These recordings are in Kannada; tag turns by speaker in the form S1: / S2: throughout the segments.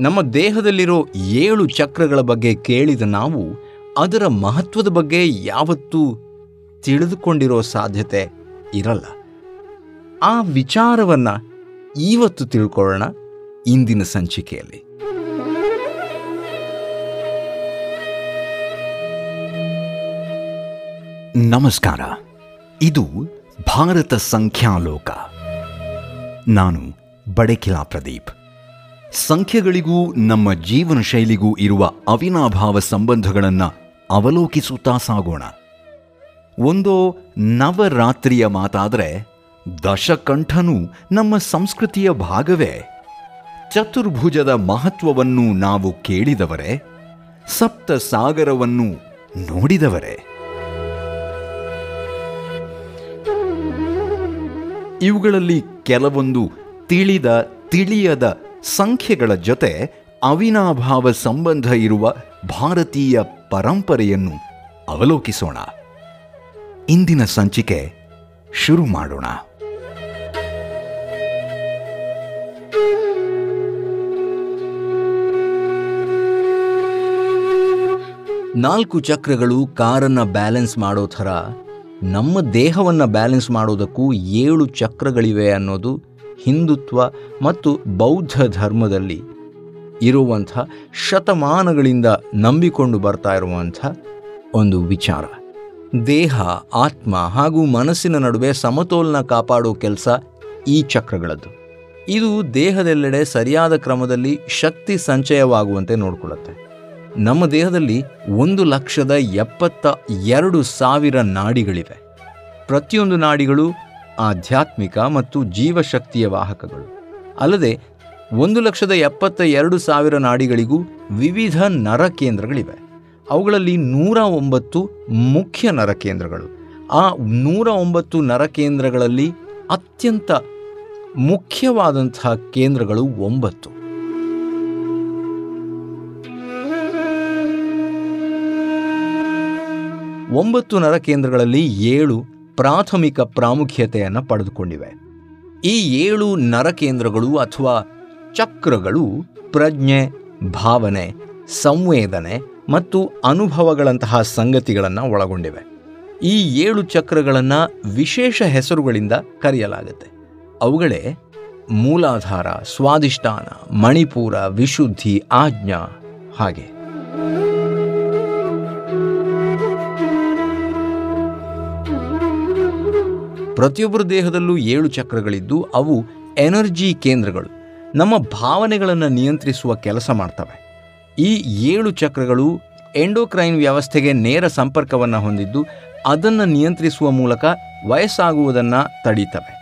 S1: ನಮ್ಮ ದೇಹದಲ್ಲಿರೋ ಏಳು ಚಕ್ರಗಳ ಬಗ್ಗೆ ಕೇಳಿದ ನಾವು, ಅದರ ಮಹತ್ವದ ಬಗ್ಗೆ ಯಾವತ್ತೂ ತಿಳಿದುಕೊಂಡಿರೋ ಸಾಧ್ಯತೆ ಇರಲ್ಲ. ಆ ವಿಚಾರವನ್ನು ಇವತ್ತು ತಿಳ್ಕೊಳ್ಳೋಣ ಇಂದಿನ ಸಂಚಿಕೆಯಲ್ಲಿ.
S2: ನಮಸ್ಕಾರ. ಇದು ಭಾರತ ಸಂಖ್ಯಾಲೋಕ. ನಾನು ಬಡಕಿಲಾ ಪ್ರದೀಪ್. ಸಂಖ್ಯೆಗಳಿಗೂ ನಮ್ಮ ಜೀವನ ಶೈಲಿಗೂ ಇರುವ ಅವಿನಾಭಾವ ಸಂಬಂಧಗಳನ್ನು ಅವಲೋಕಿಸುತ್ತಾ ಸಾಗೋಣ. ಒಂದೋ ನವರಾತ್ರಿಯ ಮಾತಾದರೆ ದಶಕಂಠನೂ ನಮ್ಮ ಸಂಸ್ಕೃತಿಯ ಭಾಗವೇ. ಚತುರ್ಭುಜದ ಮಹತ್ವವನ್ನು ನಾವು ಕೇಳಿದವರೇ ಸಪ್ತ ಸಾಗರವನ್ನು ನೋಡಿದವರೇ. ಇವುಗಳಲ್ಲಿ ಕೆಲವೊಂದು ತಿಳಿದ ತಿಳಿಯದ ಸಂಖ್ಯೆಗಳ ಜೊತೆ ಅವಿನಾಭಾವ ಸಂಬಂಧ ಇರುವ ಭಾರತೀಯ ಪರಂಪರೆಯನ್ನು ಅವಲೋಕಿಸೋಣ. ಇಂದಿನ ಸಂಚಿಕೆ ಶುರು ಮಾಡೋಣ.
S1: ನಾಲ್ಕು ಚಕ್ರಗಳು ಕಾರನ್ನು ಬ್ಯಾಲೆನ್ಸ್ ಮಾಡೋ ಥರ ನಮ್ಮ ದೇಹವನ್ನು ಬ್ಯಾಲೆನ್ಸ್ ಮಾಡೋದಕ್ಕೂ ಏಳು ಚಕ್ರಗಳಿವೆ ಅನ್ನೋದು ಹಿಂದುತ್ವ ಮತ್ತು ಬೌದ್ಧ ಧರ್ಮದಲ್ಲಿ ಇರುವಂಥ ಶತಮಾನಗಳಿಂದ ನಂಬಿಕೊಂಡು ಬರ್ತಾ ಇರುವಂಥ ಒಂದು ವಿಚಾರ. ದೇಹ, ಆತ್ಮ ಹಾಗೂ ಮನಸ್ಸಿನ ನಡುವೆ ಸಮತೋಲನ ಕಾಪಾಡೋ ಕೆಲಸ ಈ ಚಕ್ರಗಳದ್ದು. ಇದು ದೇಹದೆಲ್ಲೆಡೆ ಸರಿಯಾದ ಕ್ರಮದಲ್ಲಿ ಶಕ್ತಿ ಸಂಚಯವಾಗುವಂತೆ ನೋಡಿಕೊಳ್ಳುತ್ತೆ. ನಮ್ಮ ದೇಹದಲ್ಲಿ ಒಂದು ಲಕ್ಷದ ಎಪ್ಪತ್ತ ಎರಡು ಸಾವಿರ ನಾಡಿಗಳಿವೆ. ಪ್ರತಿಯೊಂದು ನಾಡಿಗಳು ಆಧ್ಯಾತ್ಮಿಕ ಮತ್ತು ಜೀವಶಕ್ತಿಯ ವಾಹಕಗಳು. ಅಲ್ಲದೆ, ಒಂದು ಲಕ್ಷದ ಎಪ್ಪತ್ತ ಎರಡು ಸಾವಿರ ನಾಡಿಗಳಿಗೂ ವಿವಿಧ ನರ ಕೇಂದ್ರಗಳಿವೆ. ಅವುಗಳಲ್ಲಿ ನೂರ ಒಂಬತ್ತು ಮುಖ್ಯ ನರಕೇಂದ್ರಗಳು ಆ ನೂರ ಒಂಬತ್ತು ನರಕೇಂದ್ರಗಳಲ್ಲಿ ಅತ್ಯಂತ ಮುಖ್ಯವಾದಂತಹ ಕೇಂದ್ರಗಳು ಒಂಬತ್ತು. ಒಂಬತ್ತು ನರಕೇಂದ್ರಗಳಲ್ಲಿ ಏಳು ಪ್ರಾಥಮಿಕ ಪ್ರಾಮುಖ್ಯತೆಯನ್ನು ಪಡೆದುಕೊಂಡಿವೆ. ಈ ಏಳು ನರಕೇಂದ್ರಗಳು ಅಥವಾ ಚಕ್ರಗಳು ಪ್ರಜ್ಞೆ, ಭಾವನೆ, ಸಂವೇದನೆ ಮತ್ತು ಅನುಭವಗಳಂತಹ ಸಂಗತಿಗಳನ್ನು ಒಳಗೊಂಡಿವೆ. ಈ ಏಳು ಚಕ್ರಗಳನ್ನು ವಿಶೇಷ ಹೆಸರುಗಳಿಂದ ಕರೆಯಲಾಗುತ್ತೆ. ಅವುಗಳೇ ಮೂಲಾಧಾರ ಸ್ವಾದಿಷ್ಠಾನ ಮಣಿಪುರ, ವಿಶುದ್ಧಿ, ಆಜ್ಞಾ ಹಾಗೆ. ಪ್ರತಿಯೊಬ್ಬರ ದೇಹದಲ್ಲೂ ಏಳು ಚಕ್ರಗಳಿದ್ದು ಅವು ಎನರ್ಜಿ ಕೇಂದ್ರಗಳು. ನಮ್ಮ ಭಾವನೆಗಳನ್ನು ನಿಯಂತ್ರಿಸುವ ಕೆಲಸ ಮಾಡ್ತವೆ. ಈ ಏಳು ಚಕ್ರಗಳು ಎಂಡೋಕ್ರೈನ್ ವ್ಯವಸ್ಥೆಗೆ ನೇರ ಸಂಪರ್ಕವನ್ನು ಹೊಂದಿದ್ದು ಅದನ್ನು ನಿಯಂತ್ರಿಸುವ ಮೂಲಕ ವಯಸ್ಸಾಗುವುದನ್ನು ತಡೀತವೆ.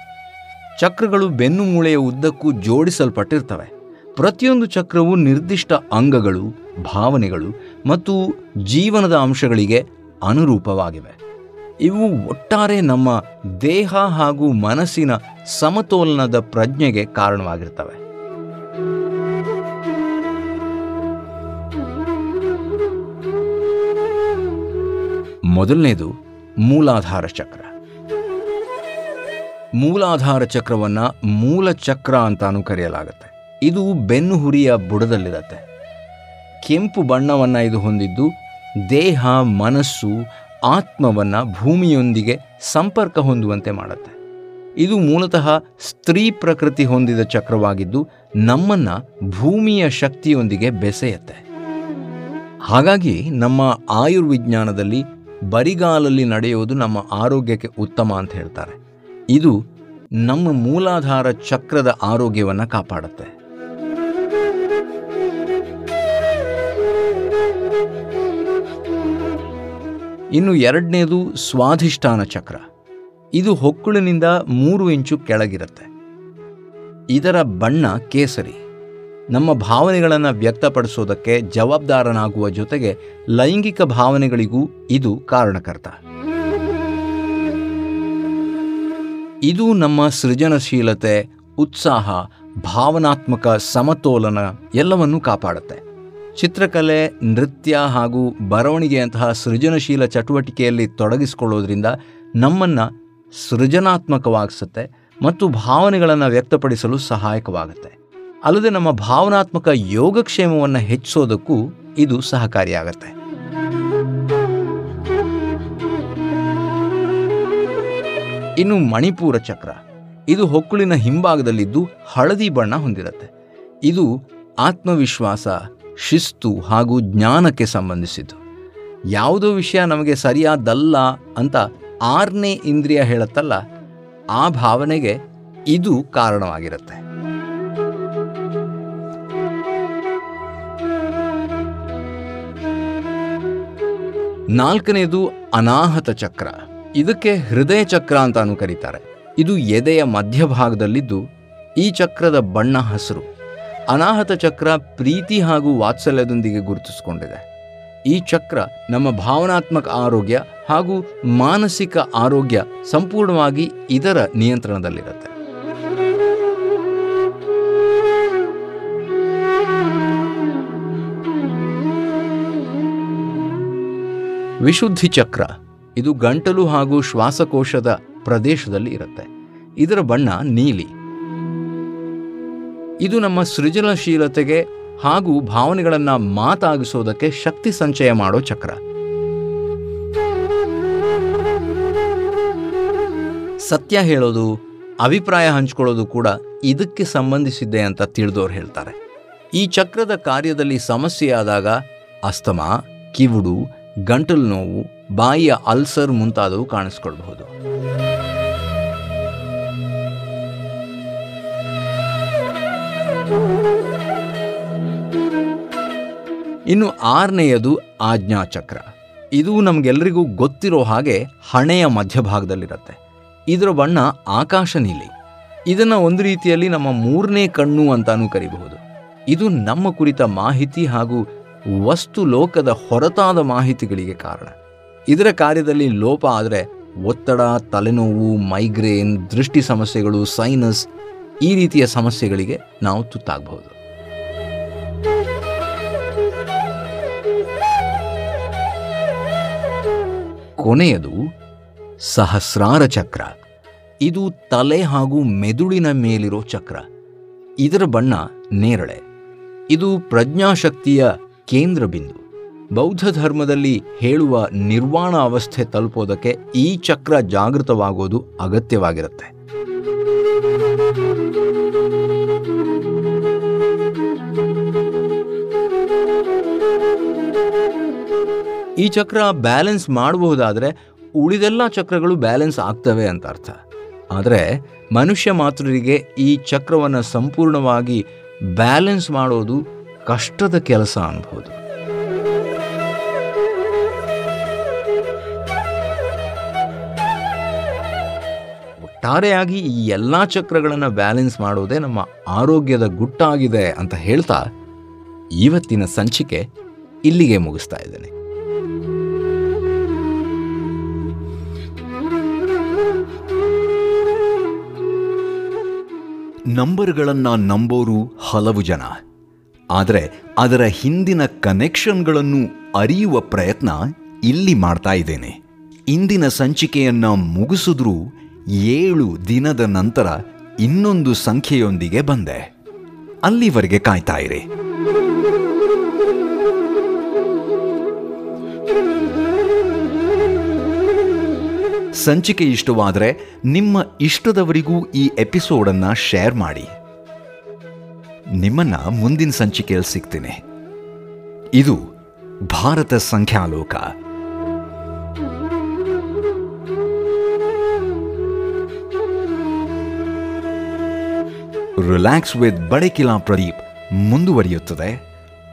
S1: ಚಕ್ರಗಳು ಬೆನ್ನು ಮೂಳೆಯ ಉದ್ದಕ್ಕೂ ಜೋಡಿಸಲ್ಪಟ್ಟಿರ್ತವೆ. ಪ್ರತಿಯೊಂದು ಚಕ್ರವು ನಿರ್ದಿಷ್ಟ ಅಂಗಗಳು, ಭಾವನೆಗಳು ಮತ್ತು ಜೀವನದ ಅಂಶಗಳಿಗೆ ಅನುರೂಪವಾಗಿವೆ. ಇವು ಒಟ್ಟಾರೆ ನಮ್ಮ ದೇಹ ಹಾಗೂ ಮನಸ್ಸಿನ ಸಮತೋಲನದ ಪ್ರಜ್ಞೆಗೆ ಕಾರಣವಾಗಿರ್ತವೆ. ಮೊದಲನೇದು ಮೂಲಾಧಾರ ಚಕ್ರ. ಮೂಲಾಧಾರ ಚಕ್ರವನ್ನ ಮೂಲ ಚಕ್ರ ಅಂತಾನೂ ಕರೆಯಲಾಗುತ್ತೆ. ಇದು ಬೆನ್ನುಹುರಿಯ ಬುಡದಲ್ಲಿರುತ್ತೆ. ಕೆಂಪು ಬಣ್ಣವನ್ನು ಇದು ಹೊಂದಿದ್ದು ದೇಹ, ಮನಸ್ಸು ಆತ್ಮವನ್ನು ಭೂಮಿಯೊಂದಿಗೆ ಸಂಪರ್ಕ ಹೊಂದುವಂತೆ ಮಾಡುತ್ತೆ. ಇದು ಮೂಲತಃ ಸ್ತ್ರೀ ಪ್ರಕೃತಿ ಹೊಂದಿದ ಚಕ್ರವಾಗಿದ್ದು ನಮ್ಮನ್ನು ಭೂಮಿಯ ಶಕ್ತಿಯೊಂದಿಗೆ ಬೆಸೆಯುತ್ತೆ. ಹಾಗಾಗಿ ನಮ್ಮ ಆಯುರ್ವಿಜ್ಞಾನದಲ್ಲಿ ಬರಿಗಾಲಲ್ಲಿ ನಡೆಯೋದು ನಮ್ಮ ಆರೋಗ್ಯಕ್ಕೆ ಉತ್ತಮ ಅಂತ ಹೇಳ್ತಾರೆ. ಇದು ನಮ್ಮ ಮೂಲಾಧಾರ ಚಕ್ರದ ಆರೋಗ್ಯವನ್ನು ಕಾಪಾಡುತ್ತೆ. ಇನ್ನು ಎರಡನೇದು ಸ್ವಾಧಿಷ್ಠಾನ ಚಕ್ರ. ಇದು ಹೊಕ್ಕುಳಿನಿಂದ ಮೂರು ಇಂಚು ಕೆಳಗಿರುತ್ತೆ. ಇದರ ಬಣ್ಣ ಕೇಸರಿ. ನಮ್ಮ ಭಾವನೆಗಳನ್ನು ವ್ಯಕ್ತಪಡಿಸೋದಕ್ಕೆ ಜವಾಬ್ದಾರನಾಗುವ ಜೊತೆಗೆ ಲೈಂಗಿಕ ಭಾವನೆಗಳಿಗೂ ಇದು ಕಾರಣಕರ್ತ. ಇದು ನಮ್ಮ ಸೃಜನಶೀಲತೆ, ಉತ್ಸಾಹ, ಭಾವನಾತ್ಮಕ ಸಮತೋಲನ ಎಲ್ಲವನ್ನೂ ಕಾಪಾಡುತ್ತೆ. ಚಿತ್ರಕಲೆ, ನೃತ್ಯ ಹಾಗೂ ಬರವಣಿಗೆಯಂತಹ ಸೃಜನಶೀಲ ಚಟುವಟಿಕೆಯಲ್ಲಿ ತೊಡಗಿಸಿಕೊಳ್ಳೋದ್ರಿಂದ ನಮ್ಮನ್ನು ಸೃಜನಾತ್ಮಕವಾಗಿಸುತ್ತೆ ಮತ್ತು ಭಾವನೆಗಳನ್ನು ವ್ಯಕ್ತಪಡಿಸಲು ಸಹಾಯಕವಾಗುತ್ತೆ. ಅಲ್ಲದೆ ನಮ್ಮ ಭಾವನಾತ್ಮಕ ಯೋಗಕ್ಷೇಮವನ್ನು ಹೆಚ್ಚಿಸೋದಕ್ಕೂ ಇದು ಸಹಕಾರಿಯಾಗತ್ತೆ. ಇನ್ನು ಮಣಿಪೂರ ಚಕ್ರ. ಇದು ಹೊಕ್ಕುಳಿನ ಹಿಂಭಾಗದಲ್ಲಿದ್ದು ಹಳದಿ ಬಣ್ಣ ಹೊಂದಿರುತ್ತೆ. ಇದು ಆತ್ಮವಿಶ್ವಾಸ ಶಿಸ್ತು ಹಾಗೂ ಜ್ಞಾನಕ್ಕೆ ಸಂಬಂಧಿಸಿದ್ದು. ಯಾವುದೋ ವಿಷಯ ನಮಗೆ ಸರಿಯಾದಲ್ಲ ಅಂತ ಆರನೇ ಇಂದ್ರಿಯ ಹೇಳುತ್ತಲ್ಲ, ಆ ಭಾವನೆಗೆ ಇದು ಕಾರಣವಾಗಿರುತ್ತೆ. ನಾಲ್ಕನೇದು ಅನಾಹತ ಚಕ್ರ. ಇದಕ್ಕೆ ಹೃದಯ ಚಕ್ರ ಅಂತಾನು ಕರೀತಾರೆ. ಇದು ಎದೆಯ ಮಧ್ಯಭಾಗದಲ್ಲಿದ್ದು ಈ ಚಕ್ರದ ಬಣ್ಣ ಹಸಿರು. ಅನಾಹತ ಚಕ್ರ ಪ್ರೀತಿ ಹಾಗೂ ವಾತ್ಸಲ್ಯದೊಂದಿಗೆ ಗುರುತಿಸಿಕೊಂಡಿದೆ. ಈ ಚಕ್ರ ನಮ್ಮ ಭಾವನಾತ್ಮಕ ಆರೋಗ್ಯ ಹಾಗೂ ಮಾನಸಿಕ ಆರೋಗ್ಯ ಸಂಪೂರ್ಣವಾಗಿ ಇದರ ನಿಯಂತ್ರಣದಲ್ಲಿರುತ್ತೆ. ವಿಶುದ್ಧಿ ಚಕ್ರ ಇದು ಗಂಟಲು ಹಾಗೂ ಶ್ವಾಸಕೋಶದ ಪ್ರದೇಶದಲ್ಲಿ ಇರುತ್ತೆ. ಇದರ ಬಣ್ಣ ನೀಲಿ. ಇದು ನಮ್ಮ ಸೃಜನಶೀಲತೆಗೆ ಹಾಗೂ ಭಾವನೆಗಳನ್ನು ಮಾತಾಗಿಸೋದಕ್ಕೆ ಶಕ್ತಿ ಸಂಚಯ ಮಾಡೋ ಚಕ್ರ. ಸತ್ಯ ಹೇಳೋದು, ಅಭಿಪ್ರಾಯ ಹಂಚ್ಕೊಳ್ಳೋದು ಕೂಡ ಇದಕ್ಕೆ ಸಂಬಂಧಿಸಿದ್ದೆ ಅಂತ ತಿಳಿದವರು ಹೇಳ್ತಾರೆ. ಈ ಚಕ್ರದ ಕಾರ್ಯದಲ್ಲಿ ಸಮಸ್ಯೆಯಾದಾಗ ಅಸ್ತಮಾ, ಕಿವುಡು, ಗಂಟಲು ನೋವು, ಬಾಯಿಯ ಅಲ್ಸರ್ ಮುಂತಾದವು ಕಾಣಿಸ್ಕೊಳ್ಬಹುದು. ಇನ್ನು ಆರನೆಯದು ಆಜ್ಞಾಚಕ್ರ. ಇದು ನಮಗೆಲ್ಲರಿಗೂ ಗೊತ್ತಿರೋ ಹಾಗೆ ಹಣೆಯ ಮಧ್ಯಭಾಗದಲ್ಲಿರುತ್ತೆ. ಇದರ ಬಣ್ಣ ಆಕಾಶ ನೀಲಿ. ಇದನ್ನು ಒಂದು ರೀತಿಯಲ್ಲಿ ನಮ್ಮ ಮೂರನೇ ಕಣ್ಣು ಅಂತಾನೂ ಕರಿಬಹುದು. ಇದು ನಮ್ಮ ಕುರಿತ ಮಾಹಿತಿ ಹಾಗೂ ವಸ್ತು ಲೋಕದ ಹೊರತಾದ ಮಾಹಿತಿಗಳಿಗೆ ಕಾರಣ. ಇದರ ಕಾರ್ಯದಲ್ಲಿ ಲೋಪ ಆದರೆ ಒತ್ತಡ, ತಲೆನೋವು, ಮೈಗ್ರೇನ್, ದೃಷ್ಟಿ ಸಮಸ್ಯೆಗಳು, ಸೈನಸ್ ಈ ರೀತಿಯ ಸಮಸ್ಯೆಗಳಿಗೆ ನಾವು ತುತ್ತಾಗಬಹುದು. ಕೊನೆಯದು ಸಹಸ್ರಾರ ಚಕ್ರ. ಇದು ತಲೆ ಹಾಗೂ ಮೆದುಳಿನ ಮೇಲಿರೋ ಚಕ್ರ. ಇದರ ಬಣ್ಣ ನೇರಳೆ. ಇದು ಪ್ರಜ್ಞಾಶಕ್ತಿಯ ಕೇಂದ್ರ ಬಿಂದು ಬೌದ್ಧ ಧರ್ಮದಲ್ಲಿ ಹೇಳುವ ನಿರ್ವಾಣ ಅವಸ್ಥೆ ತಲುಪೋದಕ್ಕೆ ಈ ಚಕ್ರ ಜಾಗೃತವಾಗೋದು ಅಗತ್ಯವಾಗಿರುತ್ತೆ. ಈ ಚಕ್ರ ಬ್ಯಾಲೆನ್ಸ್ ಮಾಡಬಹುದಾದರೆ ಉಳಿದೆಲ್ಲ ಚಕ್ರಗಳು ಬ್ಯಾಲೆನ್ಸ್ ಆಗ್ತವೆ ಅಂತ ಅರ್ಥ. ಆದರೆ ಮನುಷ್ಯ ಮಾತ್ರರಿಗೆ ಈ ಚಕ್ರವನ್ನು ಸಂಪೂರ್ಣವಾಗಿ ಬ್ಯಾಲೆನ್ಸ್ ಮಾಡೋದು ಕಷ್ಟದ ಕೆಲಸ ಅನ್ಬೋದು. ಒಟ್ಟಾರೆಯಾಗಿ ಈ ಎಲ್ಲ ಚಕ್ರಗಳನ್ನು ಬ್ಯಾಲೆನ್ಸ್ ಮಾಡೋದೇ ನಮ್ಮ ಆರೋಗ್ಯದ ಗುಟ್ಟಾಗಿದೆ ಅಂತ ಹೇಳ್ತಾ ಇವತ್ತಿನ ಸಂಚಿಕೆ ಇಲ್ಲಿಗೆ ಮುಗಿಸ್ತಾ ಇದ್ದೇನೆ.
S2: ನಂಬರ್ಗಳನ್ನು ನಂಬೋರು ಹಲವು ಜನ. ಆದರೆ ಅದರ ಹಿಂದಿನ ಕನೆಕ್ಷನ್ಗಳನ್ನು ಅರಿಯುವ ಪ್ರಯತ್ನ ಇಲ್ಲಿ ಮಾಡ್ತಾ ಇದ್ದೇನೆ. ಇಂದಿನ ಸಂಚಿಕೆಯನ್ನ ಮುಗಿಸಿದ್ರೂ ಏಳು ದಿನದ ನಂತರ ಇನ್ನೊಂದು ಸಂಖ್ಯೆಯೊಂದಿಗೆ ಬಂದೆ. ಅಲ್ಲಿವರೆಗೆ ಕಾಯ್ತಾ ಇರಿ. ಸಂಚಿಕೆ ಇಷ್ಟವಾದರೆ ನಿಮ್ಮ ಇಷ್ಟದವರಿಗೂ ಈ ಎಪಿಸೋಡನ್ನು ಶೇರ್ ಮಾಡಿ. ನಿಮ್ಮನ್ನ ಮುಂದಿನ ಸಂಚಿಕೆಯಲ್ಲಿ ಸಿಗ್ತೀನಿ. ಇದು ಭಾರತ ಸಂಖ್ಯಾಲೋಕ. ರಿಲ್ಯಾಕ್ಸ್ ವಿತ್ ಬಡಕಿಲಾ ಪ್ರದೀಪ್ ಮುಂದುವರಿಯುತ್ತದೆ.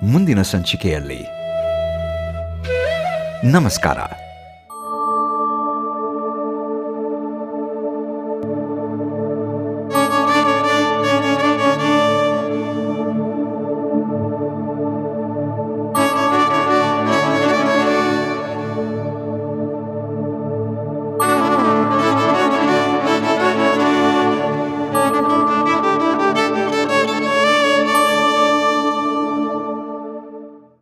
S2: ಮುಂದಿನ ಸಂಚಿಕೆಯಲ್ಲಿ. ನಮಸ್ಕಾರ.